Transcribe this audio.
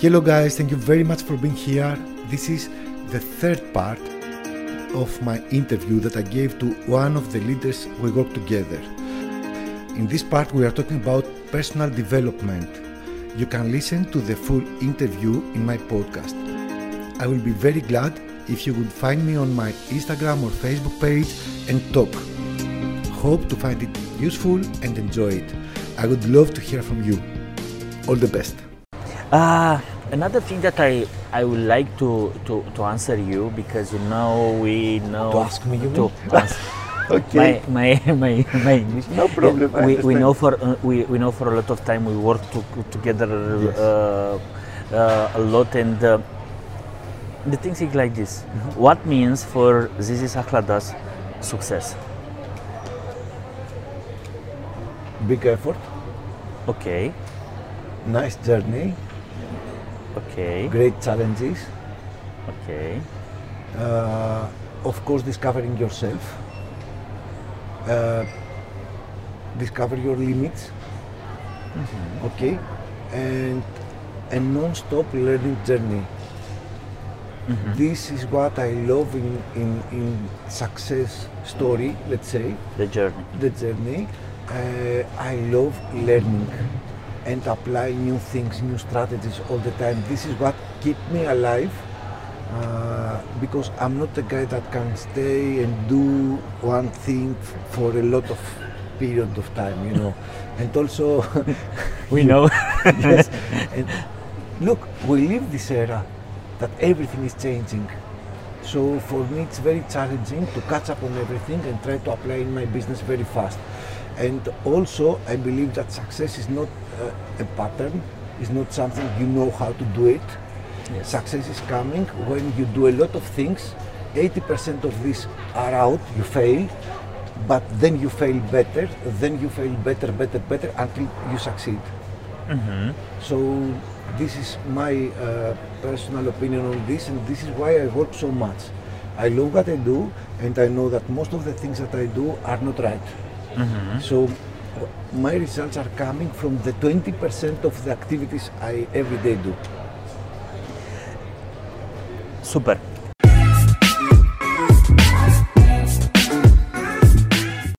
Hello, guys, thank you very much for being here. This is the third part of my interview that I gave to one of the leaders we work together. In this part, we are talking about personal development. You can listen to the full interview in my podcast. I will be very glad if you would find me on my Instagram or Facebook page and talk. Hope to find it useful and enjoy it. I would love to hear from you. All the best. Uh, another thing that I, I would like to, to, to answer you because you know we know To ask me, you to ask Okay. my, my, my, my English. No problem, we, we know for uh, we, we know for a lot of time we work to, together Yes. uh, uh, a lot and uh, the things is like this. Mm-hmm. What means for Zizi Sakladas success? Big effort, Okay, nice journey, okay, great challenges. okay, uh, of course discovering yourself. Uh, discover your limits. Okay. And a non-stop learning journey. This is what i love in, in, in success story let's say. The journey. the journey. Uh, i love learning and apply new things new strategies all the time. This is what keep me alive uh, because i'm not a guy that can stay and do one thing f- for a lot of period of time you know. And also We know. yes. And look we live this era that everything is changing. So for me it's very challenging to catch up on everything and try to apply in my business very fast and also i believe that success is not uh, a pattern it's not something you know how to do it Yes. success is coming when you do a lot of things 80% of these are out you fail but then you fail better then you fail better better better until you succeed so this is my uh, personal opinion on this, and this is why I work so much. I love what I do, and I know that most of the things that I do are not right. Mm-hmm. So my results are coming from the 20% of the activities I every day do. Super.